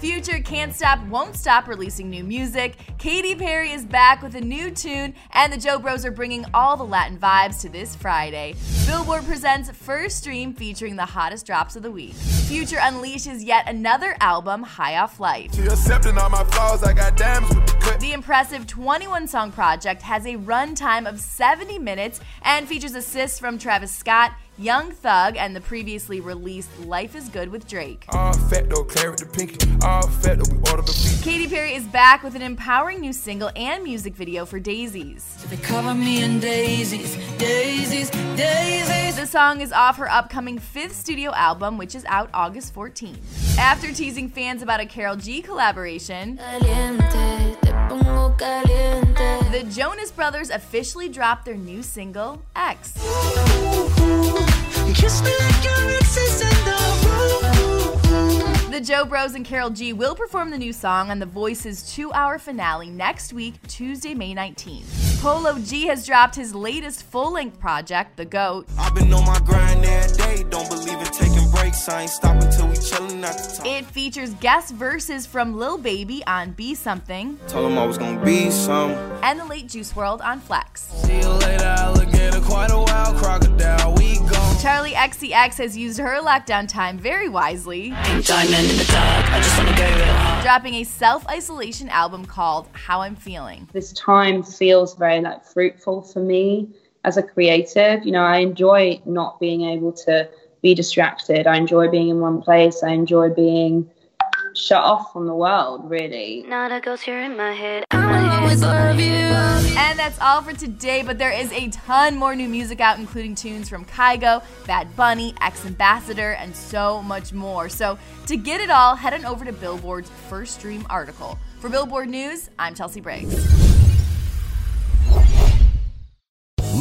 Future can't stop, won't stop releasing new music. Katy Perry is back with a new tune, and the Joe Bros are bringing all the Latin vibes to this Friday. Billboard presents First Stream featuring the hottest drops of the week. Future unleashes yet another album, High Off Life. The impressive 21 song project has a runtime of 70 minutes and features assists from Travis Scott, Young Thug, and the previously released Life is Good with Drake. Katy Perry is back with an empowering new single and music video for Daisies. They cover me in daisies, daisies, daisies. The song is off her upcoming fifth studio album, which is out August 14th. After teasing fans about a Karol G collaboration, Caliente, te pongo caliente. the Jonas Brothers officially dropped their new single, X. Kiss me like your ex is in the. The Joe Bros and Karol G will perform the new song on The Voice's two hour finale next week, Tuesday, May 19th. Polo G has dropped his latest full length project, The GOAT. I've been on my grind every day. Don't believe in taking breaks. I ain't stopping till we chillin' at the top. It features guest verses from Lil Baby on Be Something Told him I was gonna be some. and the late Juice WRLD on Flex. See you later, alligator. Quite a while, crocodile. We gone. Charli XCX has used her lockdown time very wisely, Diamond in the dark, I just wanna go real hard. dropping a self isolation album called How I'm Feeling. this time feels very like fruitful for me as a creative you know i enjoy not being able to be distracted i enjoy being in one place i enjoy being shut off from the world really Not a ghost here in my head. Always love you. And that's all for today, but there is a ton more new music out, including tunes from Kygo, Bad Bunny, X Ambassador, and so much more. So to get it all, head on over to Billboard's First Stream article. For Billboard News, I'm Chelsea Briggs.